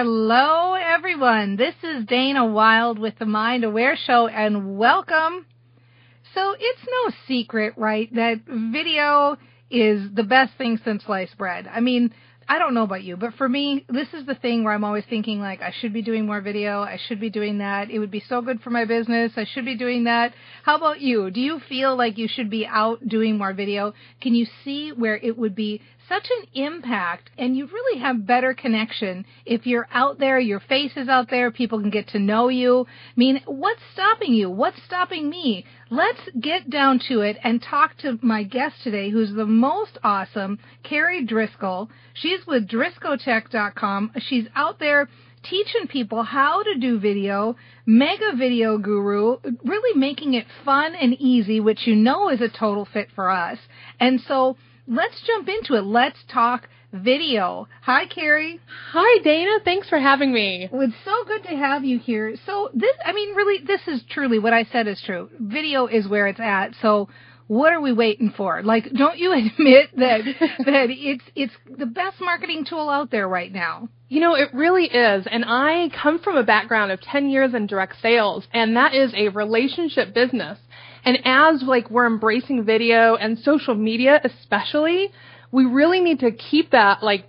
Hello, everyone. This is Dana Wild with the Mind Aware Show, and welcome. So, it's no secret, right, that video is the best thing since sliced bread. I mean, I don't know about you, but for me, this is the thing where I'm always thinking like I should be doing more video, I should be doing that. It would be so good for my business. I should be doing that. How about you? Do you feel like you should be out doing more video? Can you see where it would be such an impact and you really have better connection if you're out there, your face is out there, people can get to know you. I mean, what's stopping you? What's stopping me? Let's get down to it and talk to my guest today, who's the most awesome, Carrie Drisko. She's with DriskoTech.com. She's out there teaching people how to do video, mega video guru, really making it fun and easy, which you know is a total fit for us. And so let's jump into it. Let's talk video. Hi, Carrie. Hi, Dana. Thanks for having me. Well, it's so good to have you here. So this, I mean, really, this is truly what I said is true. Video is where it's at. So what are we waiting for? Like, don't you admit that that it's it's the best marketing tool out there right now? You know, it really is. And I come from a background of 10 years in direct sales, and that is a relationship business. And as like we're embracing video and social media especially, we really need to keep that like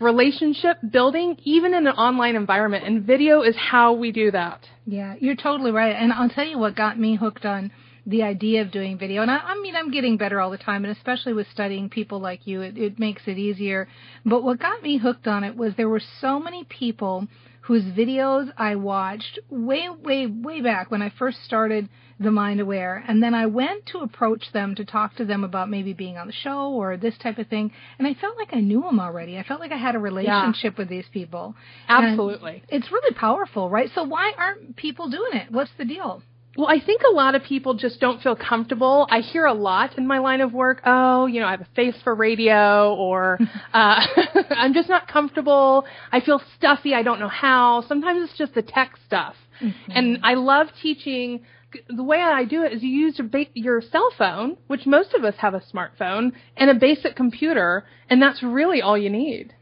relationship building even in an online environment and video is how we do that. Yeah, you're totally right. And I'll tell you what got me hooked on the idea of doing video. And I, I mean, I'm getting better all the time, and especially with studying people like you, it, it makes it easier. But what got me hooked on it was there were so many people whose videos I watched way, way, way back when I first started The Mind Aware. And then I went to approach them to talk to them about maybe being on the show or this type of thing. And I felt like I knew them already. I felt like I had a relationship yeah. with these people. Absolutely. And it's really powerful, right? So why aren't people doing it? What's the deal? Well, I think a lot of people just don't feel comfortable. I hear a lot in my line of work, oh, you know, I have a face for radio or uh, I'm just not comfortable. I feel stuffy. I don't know how. Sometimes it's just the tech stuff. Mm-hmm. And I love teaching the way I do it is you use your, ba- your cell phone, which most of us have a smartphone, and a basic computer, and that's really all you need.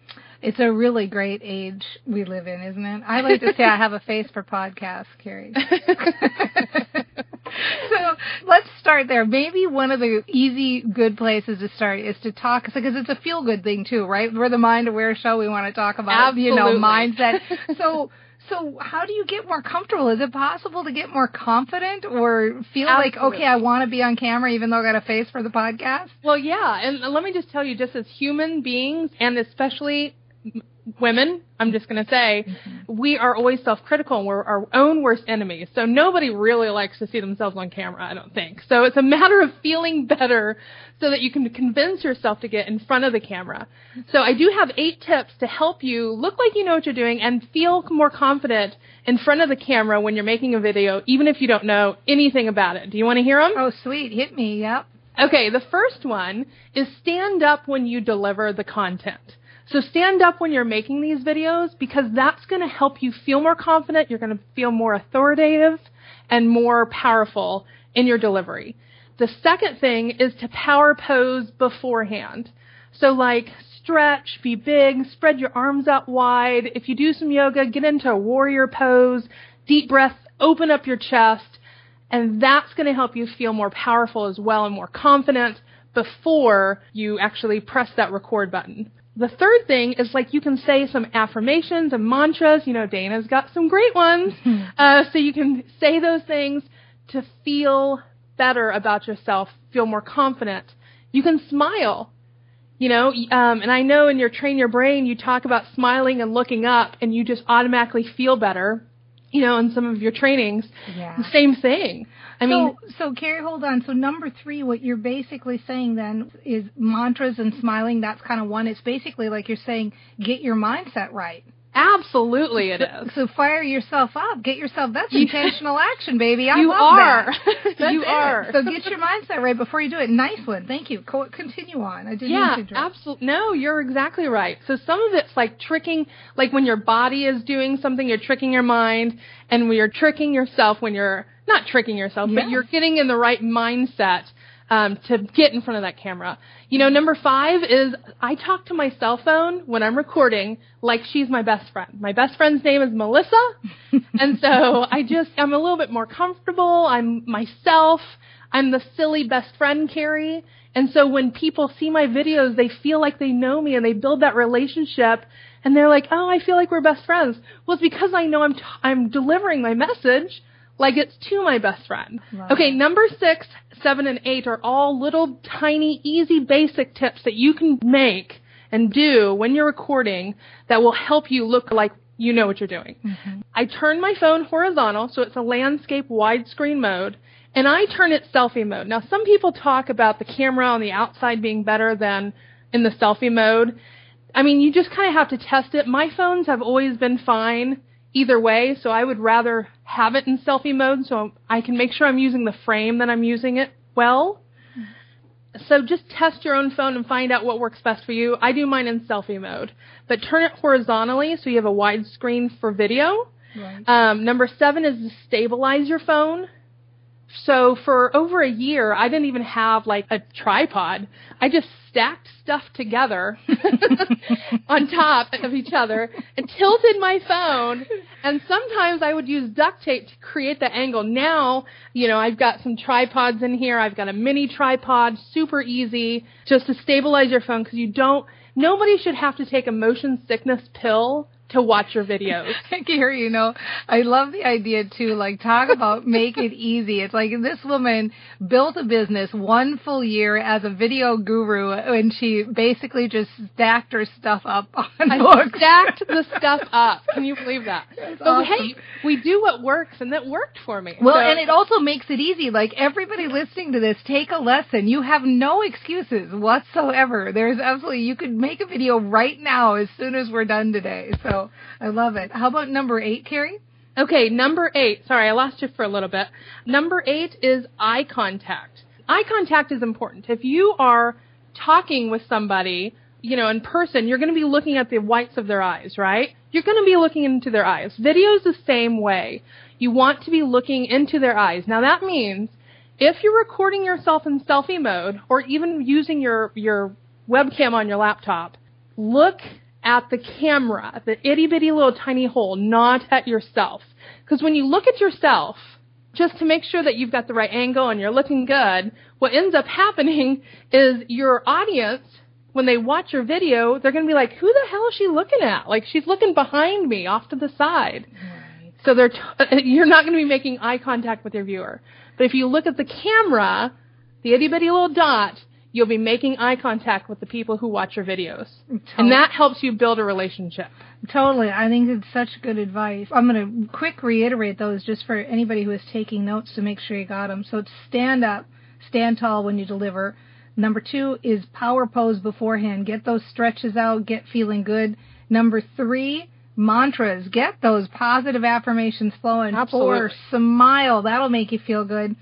It's a really great age we live in, isn't it? I like to say I have a face for podcasts, Carrie. so let's start there. Maybe one of the easy, good places to start is to talk because it's a feel good thing too, right? We're the mind aware show. We want to talk about Absolutely. you know mindset. So. So how do you get more comfortable? Is it possible to get more confident or feel Absolutely. like, okay, I want to be on camera even though I got a face for the podcast? Well, yeah. And let me just tell you, just as human beings and especially women, I'm just going to say, mm-hmm. we are always self-critical and we're our own worst enemies. So nobody really likes to see themselves on camera, I don't think. So it's a matter of feeling better so that you can convince yourself to get in front of the camera. So I do have eight tips to help you look like you know what you're doing and feel more confident in front of the camera when you're making a video, even if you don't know anything about it. Do you want to hear them? Oh, sweet. Hit me. Yep. Okay, the first one is stand up when you deliver the content. So stand up when you're making these videos because that's going to help you feel more confident. You're going to feel more authoritative and more powerful in your delivery. The second thing is to power pose beforehand. So like stretch, be big, spread your arms out wide. If you do some yoga, get into a warrior pose, deep breath, open up your chest, and that's going to help you feel more powerful as well and more confident before you actually press that record button. The third thing is like you can say some affirmations and mantras. You know, Dana's got some great ones. uh, so you can say those things to feel better about yourself, feel more confident. You can smile. You know, um, and I know in your train your brain, you talk about smiling and looking up, and you just automatically feel better you know, in some of your trainings. Yeah. The same thing. I so, mean, so Carrie, hold on. So number three, what you're basically saying then is mantras and smiling. That's kind of one. It's basically like you're saying, get your mindset right. Absolutely, it is. So fire yourself up. Get yourself. That's intentional action, baby. I you love are. that. you it. are. So get your mindset right before you do it. Nice one. Thank you. Co- continue on. I didn't yeah, absolutely. No, you're exactly right. So some of it's like tricking, like when your body is doing something, you're tricking your mind, and when you're tricking yourself when you're not tricking yourself, Yes. but you're getting in the right mindset um, to get in front of that camera. You know, number five is I talk to my cell phone when I'm recording like she's my best friend. My best friend's name is Melissa, and so I just I'm a little bit more comfortable. I'm myself. I'm the silly best friend, Carrie. And so when people see my videos, they feel like they know me and they build that relationship. And they're like, "Oh, I feel like we're best friends." Well, it's because I know I'm t- I'm delivering my message like it's to my best friend. Okay, number six, seven, and eight are all little tiny, easy, basic tips that you can make and do when you're recording that will help you look like you know what you're doing. Mm-hmm. I turn my phone horizontal, so it's a landscape widescreen mode, and I turn it selfie mode. Now, some people talk about the camera on the outside being better than in the selfie mode. I mean, you just kind of have to test it. My phones have always been fine either way, so I would rather have it in selfie mode so I can make sure I'm using the frame that I'm using it well. So just test your own phone and find out what works best for you. I do mine in selfie mode, but turn it horizontally so you have a wide screen for video. Right. Um, number seven is to stabilize your phone. So for over a year, I didn't even have like a tripod. I just stacked stuff together on top of each other and tilted my phone. And sometimes I would use duct tape to create the angle. Now, you know, I've got some tripods in here. I've got a mini tripod, super easy, just to stabilize your phone because you don't. Nobody should have to take a motion sickness pill to watch your videos. Carrie, you know, I love the idea too. Like, talk about make it easy. It's like this woman built a business one full year as a video guru, and she basically just stacked her stuff up on I books. stacked the stuff up. Can you believe that? That's but awesome. hey, we do what works, and that worked for me. Well, So- and it also makes it easy. Like everybody listening to this, take a lesson. You have no excuses whatsoever. There's absolutely you could make a video right now as soon as we're done today. So I love it. How about number eight, Carrie? Okay, number eight. Sorry, I lost you for a little bit. Number eight is eye contact. Eye contact is important. If you are talking with somebody, you know, in person, you're going to be looking at the whites of their eyes, right? You're going to be looking into their eyes. Video's is the same way. You want to be looking into their eyes. Now that means if you're recording yourself in selfie mode or even using your, your webcam on your laptop, look at the camera, the itty bitty little tiny hole, not at yourself. Because when you look at yourself, just to make sure that you've got the right angle and you're looking good, what ends up happening is your audience, when they watch your video, they're going to be like, who the hell is she looking at? Like, she's looking behind me off to the side. So they're t- you're not going to be making eye contact with your viewer. But if you look at the camera, the itty bitty little dot, you'll be making eye contact with the people who watch your videos. And that helps you build a relationship. Totally. I think it's such good advice. I'm going to quick reiterate those just for anybody who is taking notes to make sure you got them. So it's stand up, stand tall when you deliver. Number two is power pose beforehand. Get those stretches out, get feeling good. Number three, mantras. Get those positive affirmations flowing. Absolutely. Four, smile. That'll make you feel good.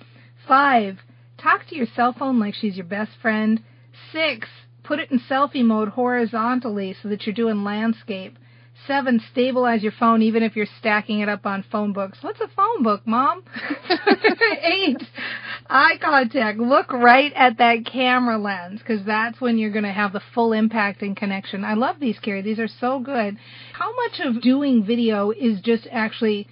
Five, talk to your cell phone like she's your best friend. Six, put it in selfie mode horizontally so that you're doing landscape. Seven, stabilize your phone even if you're stacking it up on phone books. What's a phone book, Mom? Eight, eye contact. Look right at that camera lens because that's when you're going to have the full impact and connection. I love these, Carrie. These are so good. How much of doing video is just actually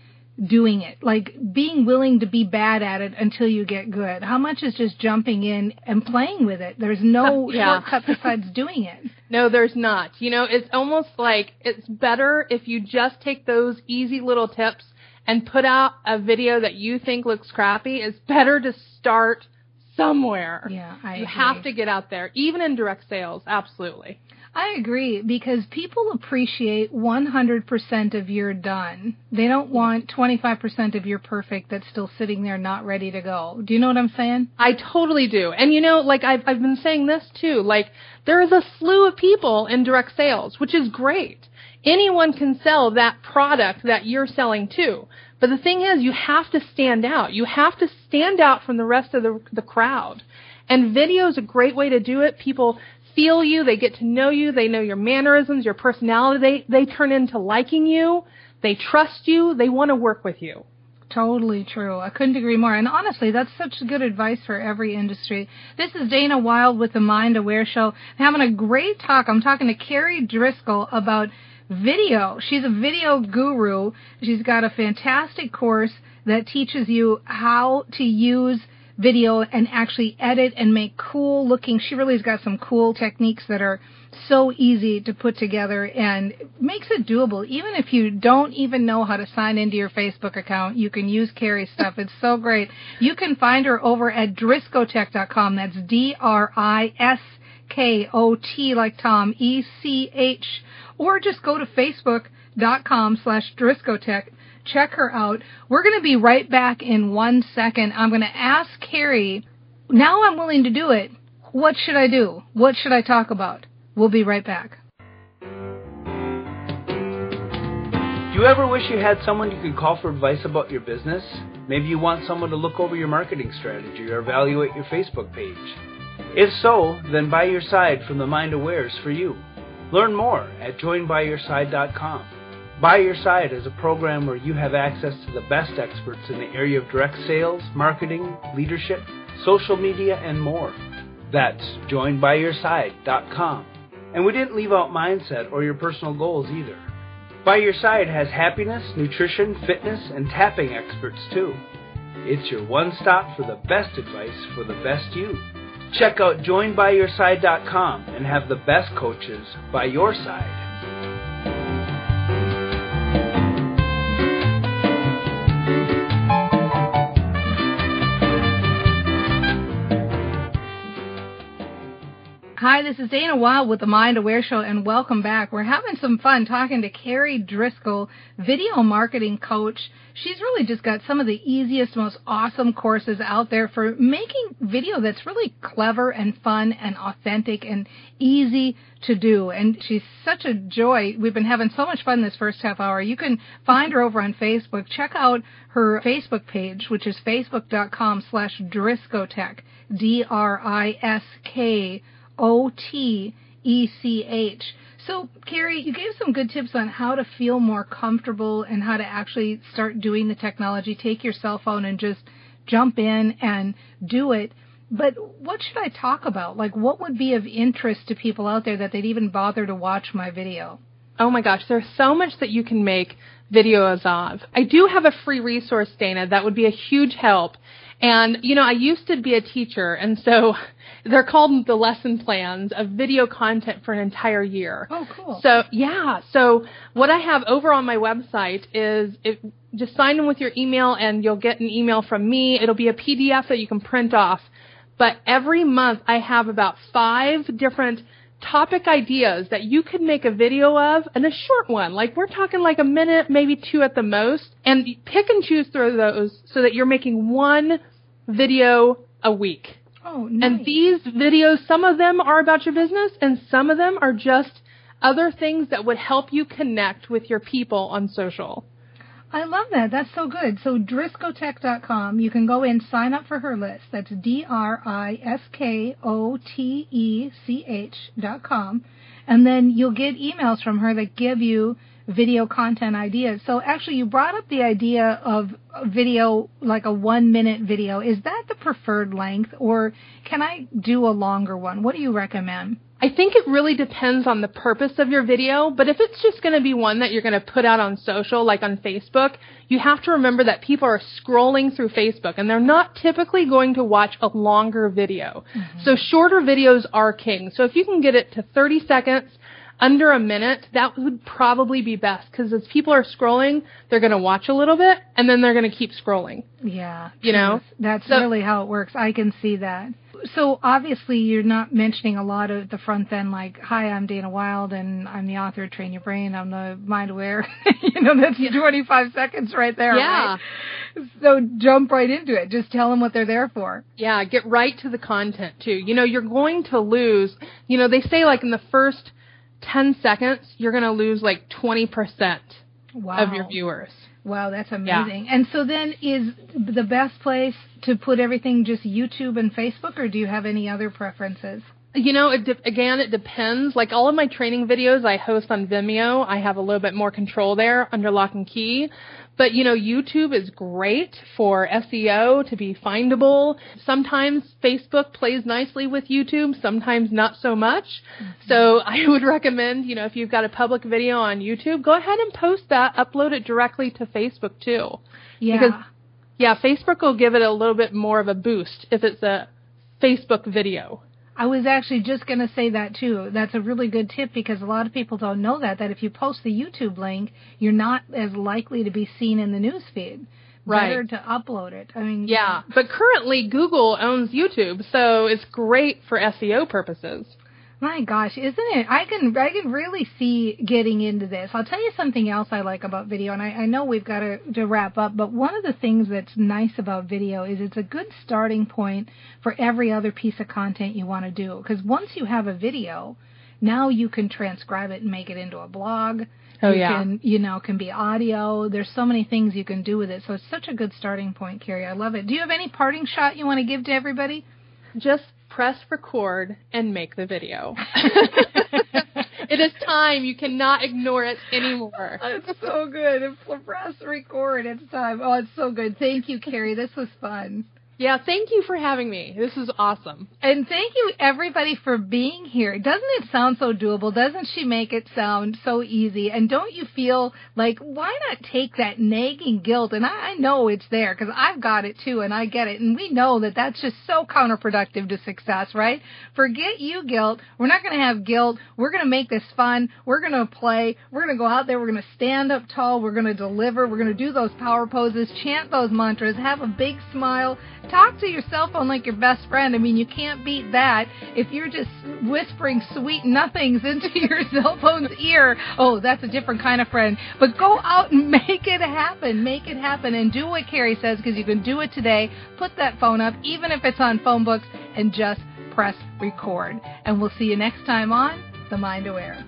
doing it? Like being willing to be bad at it until you get good. How much is just jumping in and playing with it? There's no Yeah. shortcut besides doing it. No, there's not. You know, it's almost like it's better if you just take those easy little tips and put out a video that you think looks crappy. It's better to start somewhere. Yeah, I you agree. have to get out there, even in direct sales. Absolutely. I agree because people appreciate 100% of your done. They don't want 25% of your perfect that's still sitting there not ready to go. Do you know what I'm saying? I totally do. And you know, like I've I've been saying this too. Like there is a slew of people in direct sales, which is great. Anyone can sell that product that you're selling to. But the thing is, you have to stand out. You have to stand out from the rest of the the crowd. And video is a great way to do it. People feel you, they get to know you, they know your mannerisms, your personality. They they turn into liking you. They trust you. They want to work with you. Totally true. I couldn't agree more. And honestly, that's such good advice for every industry. This is Dana Wild with the Mind Aware Show. I'm having a great talk. I'm talking to Carrie Drisko about video. She's a video guru. She's got a fantastic course that teaches you how to use video and actually edit and make cool looking. She really's got some cool techniques that are so easy to put together and makes it doable. Even if you don't even know how to sign into your Facebook account, you can use Carrie's stuff. It's so great. You can find her over at driskotech.com. That's D-R-I-S-K-O-T like Tom, E-C-H. Or just go to facebook.com slash driscotech. Check her out. We're going to be right back in one second. I'm going to ask Carrie, now I'm willing to do it. What should I do? What should I talk about? We'll be right back. Do you ever wish you had someone you could call for advice about your business? Maybe you want someone to look over your marketing strategy or evaluate your Facebook page. If so, then By Your Side from the Mind Aware is for you. Learn more at joinbyyourside.com. By Your Side is a program where you have access to the best experts in the area of direct sales, marketing, leadership, social media, and more. That's joinbyyourside.com. And we didn't leave out mindset or your personal goals either. By Your Side has happiness, nutrition, fitness, and tapping experts too. It's your one stop for the best advice for the best you. Check out joinbyyourside.com and have the best coaches by your side. Hi, this is Dana Wild with the Mind Aware Show, and welcome back. We're having some fun talking to Carrie Drisko, video marketing coach. She's really just got some of the easiest, most awesome courses out there for making video that's really clever and fun and authentic and easy to do. And she's such a joy. We've been having so much fun this first half hour. You can find her over on Facebook. Check out her Facebook page, which is facebook.com slash Driskotech. D-R-I-S-K O T E C H. So, Carrie, you gave some good tips on how to feel more comfortable and how to actually start doing the technology. Take your cell phone and just jump in and do it. But what should I talk about? Like, what would be of interest to people out there that they'd even bother to watch my video? Oh my gosh, there's so much that you can make videos of. I do have a free resource, Dana, that would be a huge help. And, you know, I used to be a teacher, and so they're called the lesson plans of video content for an entire year. Oh, cool. So, yeah. So, what I have over on my website is it, just sign in with your email, and you'll get an email from me. It'll be a PDF that you can print off. But every month, I have about five different topic ideas that you could make a video of and a short one. Like we're talking like a minute, maybe two at the most. And pick and choose through those so that you're making one video a week. Oh, nice. And these videos, some of them are about your business and some of them are just other things that would help you connect with your people on social. I love that. That's so good. So driskotech.com, you can go in, sign up for her list. That's D-R-I-S-K-O-T-E-C-H dot com. And then you'll get emails from her that give you video content ideas. So actually you brought up the idea of a video, like a one minute video. Is that the preferred length or can I do a longer one? What do you recommend? I think it really depends on the purpose of your video, but if it's just going to be one that you're going to put out on social, like on Facebook, you have to remember that people are scrolling through Facebook and they're not typically going to watch a longer video. Mm-hmm. So shorter videos are king. So if you can get it to 30 seconds, under a minute, that would probably be best because as people are scrolling, they're going to watch a little bit and then they're going to keep scrolling. Yeah. You know? That's so, really how it works. I can see that. So obviously you're not mentioning a lot of the front end like, hi, I'm Dana Wild and I'm the author of Train Your Brain. I'm the mind aware. you know, that's yeah. 25 seconds right there. Yeah. Right? So jump right into it. Just tell them what they're there for. Yeah. Get right to the content too. You know, you're going to lose, you know, they say like in the first 10 seconds, you're going to lose like 20% wow. of your viewers. Wow, that's amazing. Yeah. And so then is the best place to put everything just YouTube and Facebook or do you have any other preferences? You know, it de- again, it depends. Like all of my training videos I host on Vimeo. I have a little bit more control there under lock and key. But you know, YouTube is great for SEO to be findable. Sometimes Facebook plays nicely with YouTube, sometimes not so much. Mm-hmm. So I would recommend, you know, if you've got a public video on YouTube, go ahead and post that, upload it directly to Facebook too. Yeah. Because yeah, Facebook will give it a little bit more of a boost if it's a Facebook video. I was actually just going to say that too. That's a really good tip because a lot of people don't know that that if you post the YouTube link, you're not as likely to be seen in the news feed. Right. Better to upload it. I mean, yeah. But currently Google owns YouTube, so it's great for SEO purposes. My gosh, isn't it? I can I can really see getting into this. I'll tell you something else I like about video, and I, I know we've got to, to wrap up, but one of the things that's nice about video is it's a good starting point for every other piece of content you want to do. Because once you have a video, now you can transcribe it and make it into a blog. Oh you yeah. Can, you know, can be audio. There's so many things you can do with it. So it's such a good starting point, Carrie. I love it. Do you have any parting shot you want to give to everybody? Just press record and make the video. it is time. You cannot ignore it anymore. It's so good. Press record. It's time. Oh, it's so good. Thank you, Carrie. This was fun. Yeah, thank you for having me. This is awesome. And thank you everybody for being here. Doesn't it sound so doable? Doesn't she make it sound so easy? And don't you feel like why not take that nagging guilt? And I, know it's there because I've got it too and I get it. And we know that that's just so counterproductive to success, right? Forget you guilt. We're not going to have guilt. We're going to make this fun. We're going to play. We're going to go out there. We're going to stand up tall. We're going to deliver. We're going to do those power poses, chant those mantras, have a big smile talk to your cell phone like your best friend. I mean, you can't beat that. If you're just whispering sweet nothings into your cell phone's ear, oh, that's a different kind of friend. But go out and make it happen. Make it happen and do what Carrie says because you can do it today. Put that phone up, even if it's on phone books, and just press record. And we'll see you next time on The Mind Aware.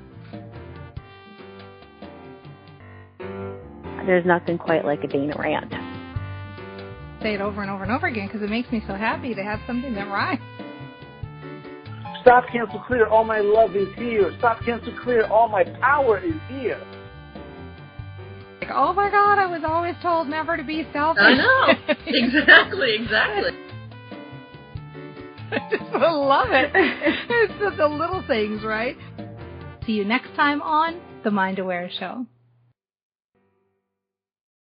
There's nothing quite like a Dana rant say it over and over and over again because it makes me so happy to have something that rhymes. Stop, cancel, clear. All my love is here. Stop, cancel, clear. All my power is here. Like, oh my God, I was always told never to be selfish. I know. exactly, exactly. I just love it. it's just the little things, right? See you next time on The Mind Aware Show.